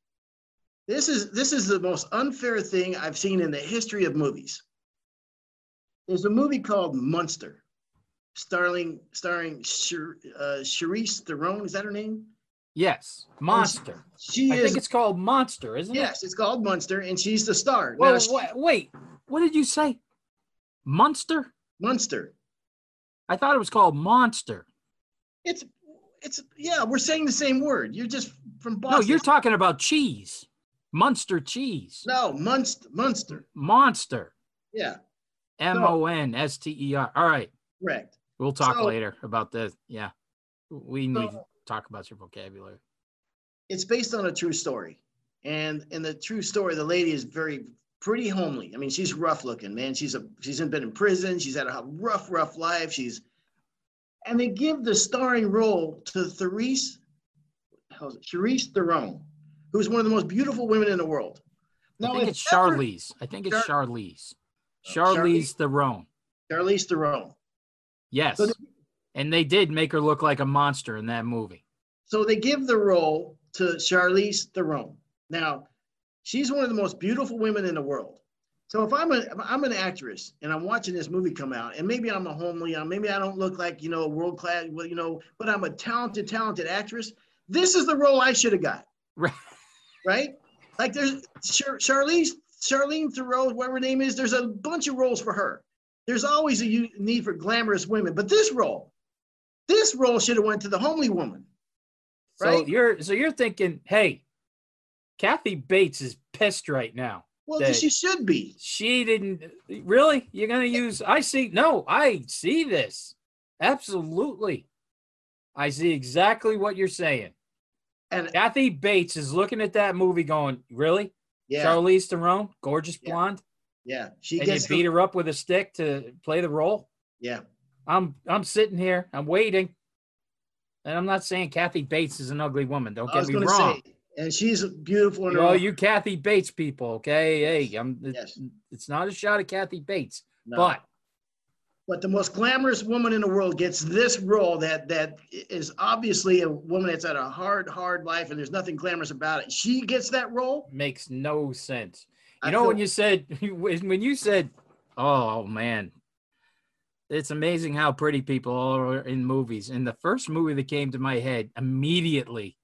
This is this is the most unfair thing I've seen in the history of movies. There's a movie called Munster, starring starring Char, uh, Charisse Theron. Is that her name? Yes, Monster. She is I is. think it's called Monster, isn't it? yes, it's called Munster, and she's the star. Well, she- wait, what did you say? Munster? Munster. I thought it was called Monster. It's it's yeah, we're saying the same word. You're just from Boston. No, you're talking about cheese. Munster cheese. no Munster. Munster. Monster. Yeah, M O N S T E R. All right. correct. We'll talk So- later about this. Yeah. We need So- talk about your vocabulary. It's based on a true story, and in the true story, the lady is very pretty homely. I mean, she's rough looking, man. She's a she's been in prison. She's had a rough, rough life. She's and they give the starring role to Therese, how's it, Charisse Theron, who's one of the most beautiful women in the world. I think it's ever- Charlize. I think it's Char- Charlize. Uh, Charlize Theron. Charlize Theron. Yes. So the- and they did make her look like a monster in that movie. So they give the role to Charlize Theron. Now, she's one of the most beautiful women in the world. So if I'm a I'm an actress and I'm watching this movie come out, and maybe I'm a homely, uh, maybe I don't look like you know world class, well, you know, but I'm a talented, talented actress. This is the role I should have got, Right. (laughs) right? Like there's Char- Charlize, Charlene Theron, whatever her name is. There's a bunch of roles for her. There's always a need for glamorous women, but this role, this role should have went to the homely woman. Right? So you're so you're thinking, hey, Kathy Bates is pissed right now. Well, she should be. She didn't really. You're gonna use. I see. No, I see this. Absolutely. I see exactly what you're saying. And Kathy Bates is looking at that movie, going, "Really, yeah, Charlize Theron, gorgeous Yeah. blonde, yeah, she and you beat her up with a stick to play the role." yeah. I'm I'm sitting here, I'm waiting, and I'm not saying Kathy Bates is an ugly woman. Don't I get was me wrong. say, and she's beautiful in her You Kathy Bates people, okay? Hey, I'm. it- Yes. It's not a shot at Kathy Bates, No. but but the most glamorous woman in the world gets this role that that is obviously a woman that's had a hard, hard life, and there's nothing glamorous about it. She gets that role. makes no sense. You I know when you said (laughs) when you said, "Oh man," it's amazing how pretty people are in movies. And the first movie that came to my head immediately,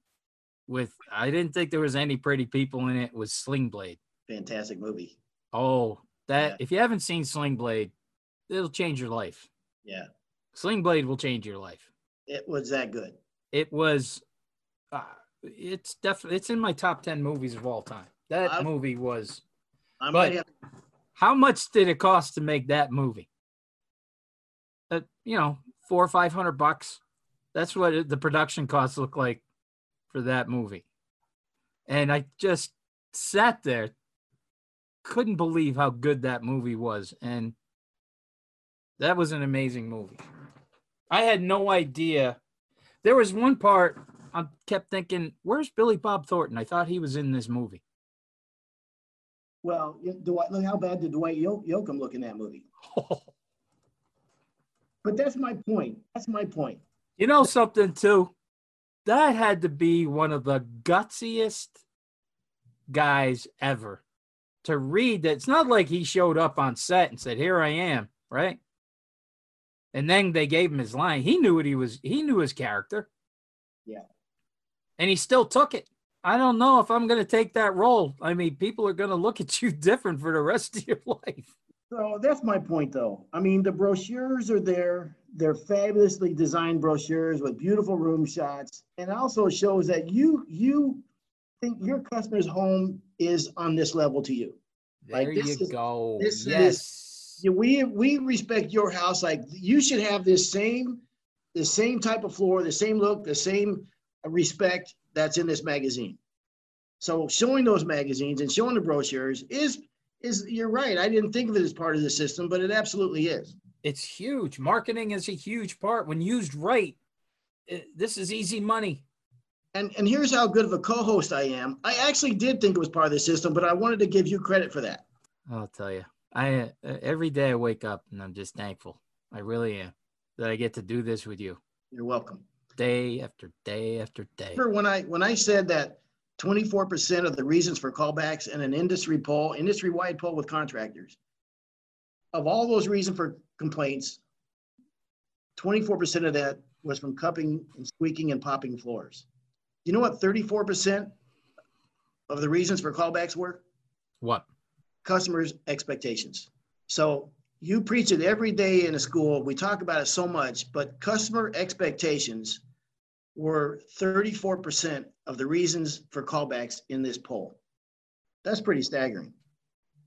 with I didn't think there was any pretty people in it, was Sling Blade. fantastic movie. Oh, that Yeah. if you haven't seen Sling Blade, it'll change your life. Yeah, Sling Blade will change your life. it was that good. It was, uh, it's definitely it's in my top ten movies of all time. That I've- movie was. I But- might have. How much did it cost to make that movie? Uh, you know, four or five hundred bucks. That's what the production costs look like for that movie. And I just sat there, couldn't believe how good that movie was, and that was an amazing movie. I had no idea. There was one part I kept thinking, "Where's Billy Bob Thornton?" I thought he was in this movie. Well, Dwight, look how bad did Dwight Yoakam look in that movie? (laughs) But that's my point. That's my point. You know something too? That had to be one of the gutsiest guys ever to read that. It's not like he showed up on set and said, "Here I am," right? And then they gave him his line. He knew what he was. He knew his character. Yeah. And he still took it. I don't know if I'm going to take that role. I mean, people are going to look at you (laughs) different for the rest of your life. So that's my point, though. I mean, the brochures are there. They're fabulously designed brochures with beautiful room shots, and also shows that you you think your customer's home is on this level to you. Like, There this you is- go. this is- yes. Yeah, we we respect your house. Like you should have this same the same type of floor, the same look, the same respect that's in this magazine. So showing those magazines and showing the brochures is is you're right. I didn't think of it as part of the system, but it absolutely is. it's huge. Marketing is a huge part. When used right, it, this is easy money. And and here's how good of a co-host I am. I actually did think it was part of the system, but I wanted to give you credit for that. I'll tell you. I uh, every day I wake up and I'm just thankful. I really am that I get to do this with you You're welcome. day after day after day. Remember when I when I said that 24% of the reasons for callbacks in an industry poll, industry-wide poll with contractors, of all those reasons for complaints, 24% of that was from cupping and squeaking and popping floors. You know what 34% of the reasons for callbacks were? What? Customers' expectations. So you preach it every day in a school. We talk about it so much, but customer expectations were 34% of the reasons for callbacks in this poll. That's pretty staggering.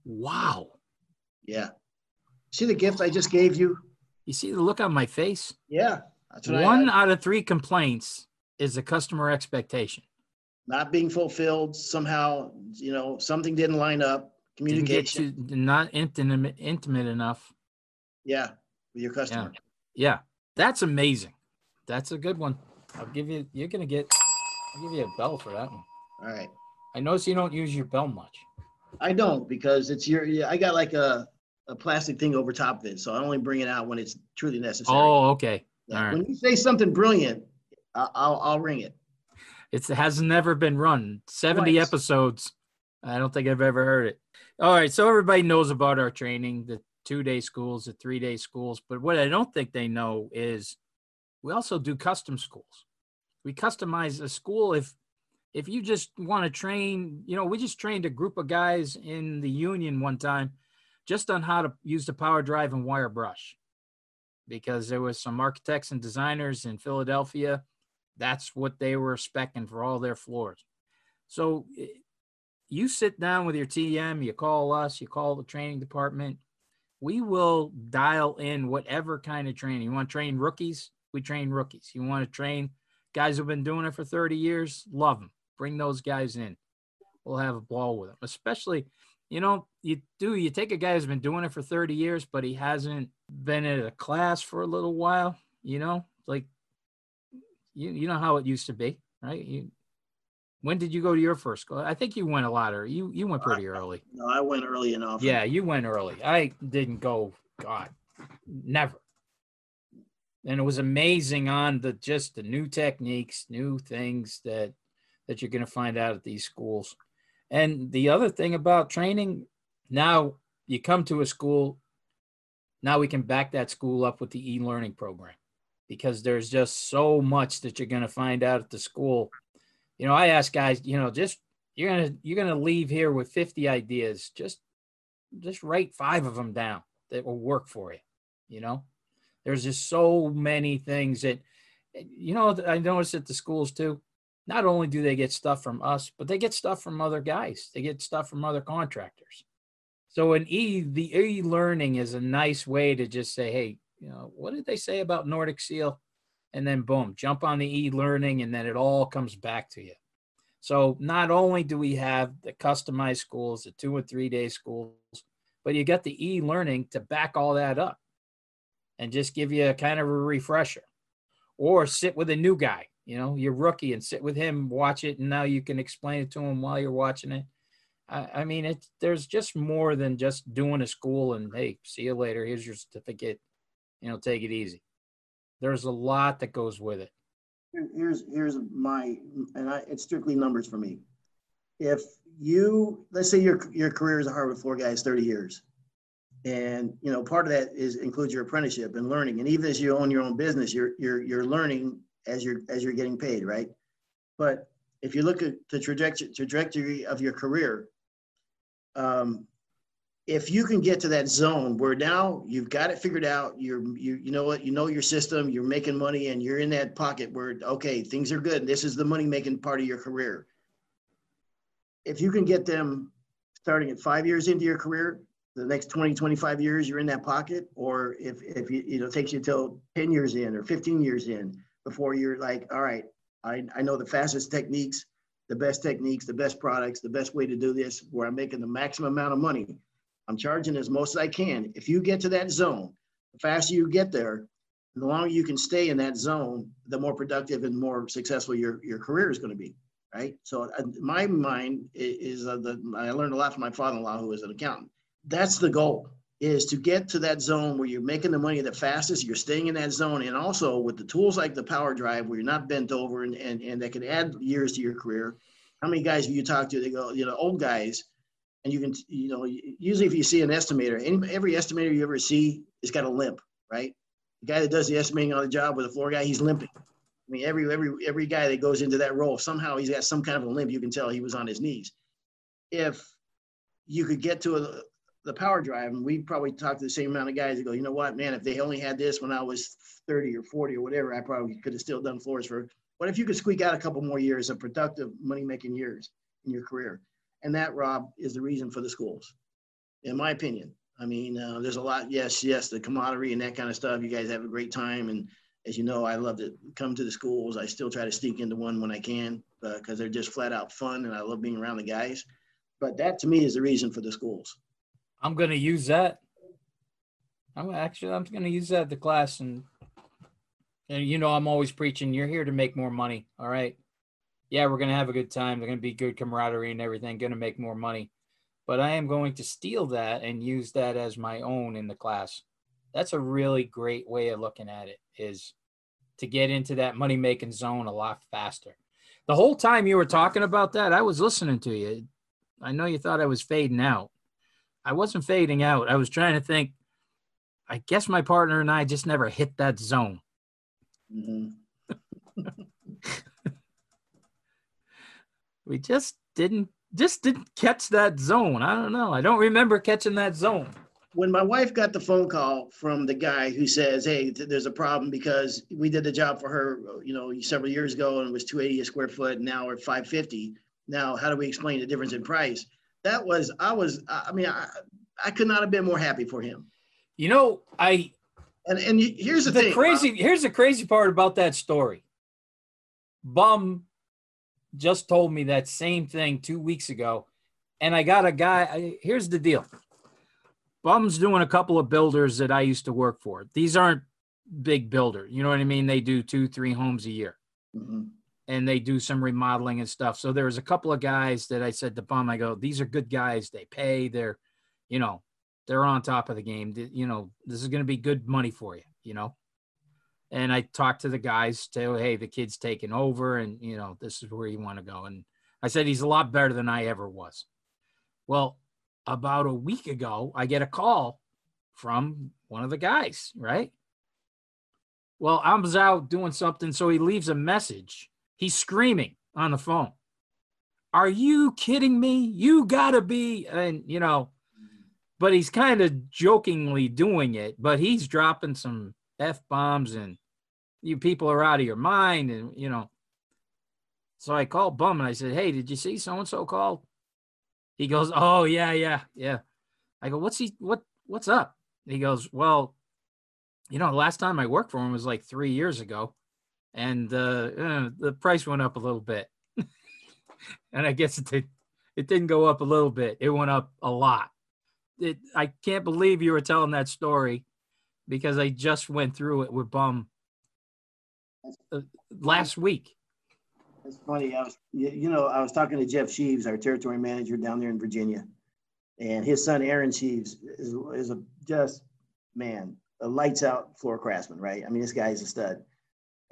Wow. Yeah. See the gift I just gave you? You see the look on my face? Yeah. One out of three complaints is a customer expectation. not being fulfilled somehow, you know, something didn't line up, Didn't get communication. to not intimate intimate enough. Yeah, with your customer. Yeah. That's amazing. That's a good one. I'll give you you're gonna get I'll give you a bell for that one. All right. I notice you don't use your bell much. I don't because it's your, I got like a, a plastic thing over top of it. So I only bring it out when it's truly necessary. Oh, okay. Yeah, all right. When you say something brilliant, I- I'll, I'll ring it. It's, it has never been run. 70 Twice. episodes. I don't think I've ever heard it. All right. So everybody knows about our training, the two day schools, the three day schools. But what I don't think they know is we also do custom schools. We customize a school if if you just want to train, you know, we just trained a group of guys in the union one time just on how to use the power drive and wire brush because there was some architects and designers in Philadelphia that's what they were specking for all their floors. So eh, you sit down with your TM, you call us, you call the training department. We will dial in whatever kind of training. You want to train rookies? We train rookies. You want to train guys who've been doing it for 30 years? Love them. Bring those guys in. We'll have a ball with them. Especially, you know, you do, you take a guy who's been doing it for 30 years, but he hasn't been at a class for a little while, you know, like you you know how it used to be, right? You when did you go to your first school? I think you went a lot or you you went pretty early. No, I went early enough. Yeah, you went early. I didn't go, God, never. And it was amazing on the just the new techniques, new things that that you're going to find out at these schools. And the other thing about training, now you come to a school, now we can back that school up with the e-learning program because there's just so much that you're going to find out at the school. You know, I ask guys, you know, just you're going to you're going to leave here with 50 ideas. Just just write 5 of them down that will work for you, you know? There's just so many things that you know, I notice at the schools too. Not only do they get stuff from us, but they get stuff from other guys. They get stuff from other contractors. So an e the e-learning is a nice way to just say, hey, you know, what did they say about Nordic Seal? And then boom, jump on the e-learning and then it all comes back to you. So not only do we have the customized schools, the two and three day schools, but you got the e-learning to back all that up and just give you a kind of a refresher. or sit with a new guy. You know, you're rookie and sit with him, watch it, and now you can explain it to him while you're watching it. I, I mean, it's there's just more than just doing a school and hey, see you later. Here's your certificate. You know, take it easy. There's a lot that goes with it. Here's here's my and I it's strictly numbers for me. If you let's say your your career as a hardwood floor guy is 30 years, and you know part of that is includes your apprenticeship and learning, and even as you own your own business, you're you're you're learning as you're as you're getting paid, right? But if you look at the trajectory trajectory of your career, um, if you can get to that zone where now you've got it figured out, you're you you know what you know your system, you're making money, and you're in that pocket where okay things are good. This is the money making part of your career. If you can get them starting at five years into your career, the next 20, 25 years you're in that pocket, or if if you you know it takes you till 10 years in or 15 years in before you're like, all right, I, I know the fastest techniques, the best techniques, the best products, the best way to do this, where I'm making the maximum amount of money. I'm charging as most as I can. If you get to that zone, the faster you get there, the longer you can stay in that zone, the more productive and more successful your, your career is going to be. Right. So uh, my mind is uh, the I learned a lot from my father-in-law, who was an accountant. That's the goal is to get to that zone where you're making the money the fastest, you're staying in that zone, and also with the tools like the power drive where you're not bent over and, and, and that can add years to your career. How many guys have you talked to? They go, you know, old guys, and you can, you know, usually if you see an estimator, any, every estimator you ever see has got a limp, right? The guy that does the estimating on the job with a floor guy, he's limping. I mean, every every every guy that goes into that role, somehow he's got some kind of a limp. You can tell he was on his knees. If you could get to a, the power drive, and we probably talked to the same amount of guys that go, you know what, man, if they only had this when I was 30 or 40 or whatever, I probably could have still done floors for. What if you could squeak out a couple more years of productive money making years in your career? And that, Rob, is the reason for the schools, in my opinion. I mean, uh, there's a lot. Yes, yes, the camaraderie and that kind of stuff. You guys have a great time, and as you know, I love to come to the schools. I still try to sneak into one when I can because uh, they're just flat out fun, and I love being around the guys. But that to me is the reason for the schools. I'm gonna use that. I'm actually I'm gonna use that at the class and and you know I'm always preaching. You're here to make more money. All right. Yeah, we're gonna have a good time. They're gonna be good camaraderie and everything. Gonna make more money, but I am going to steal that and use that as my own in the class. That's a really great way of looking at it. Is to get into that money making zone a lot faster. The whole time you were talking about that, I was listening to you. I know you thought I was fading out. I wasn't fading out. I was trying to think. I guess my partner and I just never hit that zone. Mm-hmm. (laughs) we just didn't just didn't catch that zone. I don't know. I don't remember catching that zone. When my wife got the phone call from the guy who says, "Hey, th- there's a problem because we did the job for her, you know, several years ago and it was 280 a square foot, and now we're 550. Now, how do we explain the difference in price?" That was I was I mean I I could not have been more happy for him. You know, I and and here's the, the thing. Crazy here's the crazy part about that story. Bum just told me that same thing 2 weeks ago and I got a guy I, here's the deal. Bum's doing a couple of builders that I used to work for. These aren't big builders. You know what I mean? They do 2 3 homes a year. Mm-hmm and they do some remodeling and stuff. So there was a couple of guys that I said to Bum, I go, these are good guys. They pay. They're, you know, they're on top of the game. You know, this is going to be good money for you. You know, and I talked to the guys to, hey, the kid's taking over, and you know, this is where you want to go. And I said he's a lot better than I ever was. Well, about a week ago, I get a call from one of the guys, right? Well, I was out doing something, so he leaves a message He's screaming on the phone. Are you kidding me? You gotta be, and you know, but he's kind of jokingly doing it, but he's dropping some F bombs and you people are out of your mind. And, you know, so I called Bum and I said, Hey, did you see so and so called? He goes, Oh, yeah, yeah, yeah. I go, What's he, what, what's up? He goes, Well, you know, the last time I worked for him was like three years ago and uh, uh, the price went up a little bit. (laughs) and I guess it did, it didn't go up a little bit; it went up a lot. It, I can't believe you were telling that story because I just went through it with Bum uh, last week. It's funny. I was, you, you know, I was talking to Jeff Sheaves, our territory manager down there in Virginia, and his son Aaron Sheaves is, is a just man, a lights out floor craftsman, right? I mean, this guy is a stud,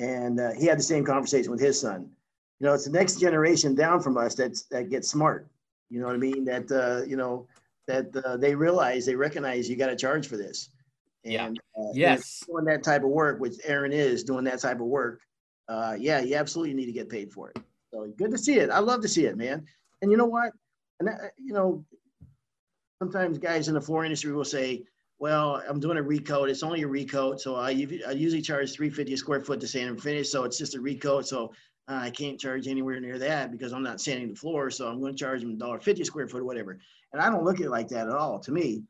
and uh, he had the same conversation with his son. You know, it's the next generation down from us that's that gets smart. You know what I mean? That uh, you know that uh, they realize they recognize you got to charge for this. And, yeah. Uh, yes. Doing that type of work, which Aaron is doing that type of work. Uh, yeah, you absolutely need to get paid for it. So good to see it. I love to see it, man. And you know what? And that, you know, sometimes guys in the floor industry will say, "Well, I'm doing a recoat. It's only a recoat, so I, I usually charge 350 a square foot to sand and finish. So it's just a recoat. So uh, I can't charge anywhere near that because I'm not sanding the floor. So I'm going to charge them $1.50 a square foot or whatever. And I don't look at it like that at all. To me,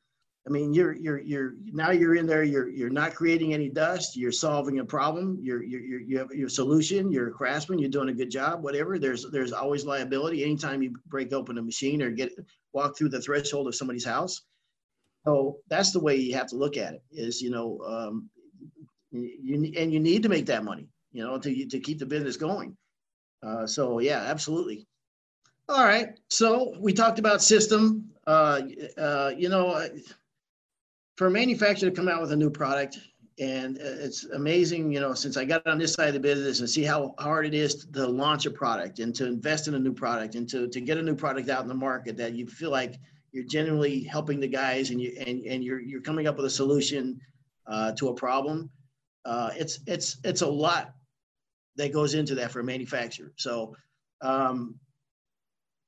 I mean, you're you're you're now you're in there. You're you're not creating any dust. You're solving a problem. You're you're, you're you have your solution. You're a craftsman. You're doing a good job. Whatever. There's there's always liability anytime you break open a machine or get walk through the threshold of somebody's house. So that's the way you have to look at it. Is you know um, you and you need to make that money. You know to to keep the business going. Uh, so yeah, absolutely. All right. So we talked about system. Uh, uh, you know for a manufacturer to come out with a new product and it's amazing you know since i got on this side of the business and see how hard it is to launch a product and to invest in a new product and to, to get a new product out in the market that you feel like you're genuinely helping the guys and you and, and you're you're coming up with a solution uh, to a problem uh, it's it's it's a lot that goes into that for a manufacturer. So um,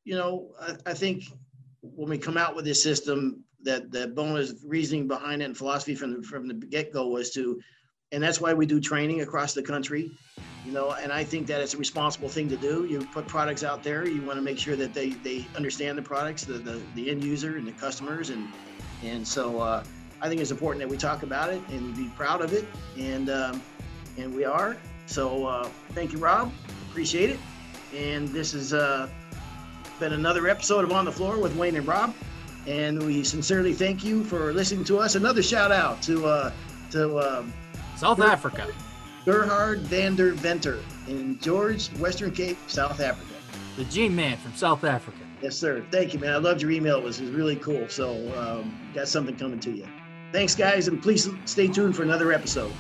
you know I, I think when we come out with this system that the Bona's reasoning behind it and philosophy from the, from the get-go was to and that's why we do training across the country you know and i think that it's a responsible thing to do. You put products out there you want to make sure that they they understand the products the the, the end user and the customers and and so uh, i think it's important that we talk about it and be proud of it and um, and we are. So uh, thank you rob. Appreciate it. And this has uh, been another episode of on the floor with wayne and rob. And we sincerely thank you for listening to us. Another shout out to uh, to um, South Ger- Africa, Gerhard Vander Venter in George, Western Cape, South Africa. The G Man from South Africa. Yes, sir. Thank you, man. I loved your email. It was, it was really cool. So, um, got something coming to you. Thanks, guys, and please stay tuned for another episode.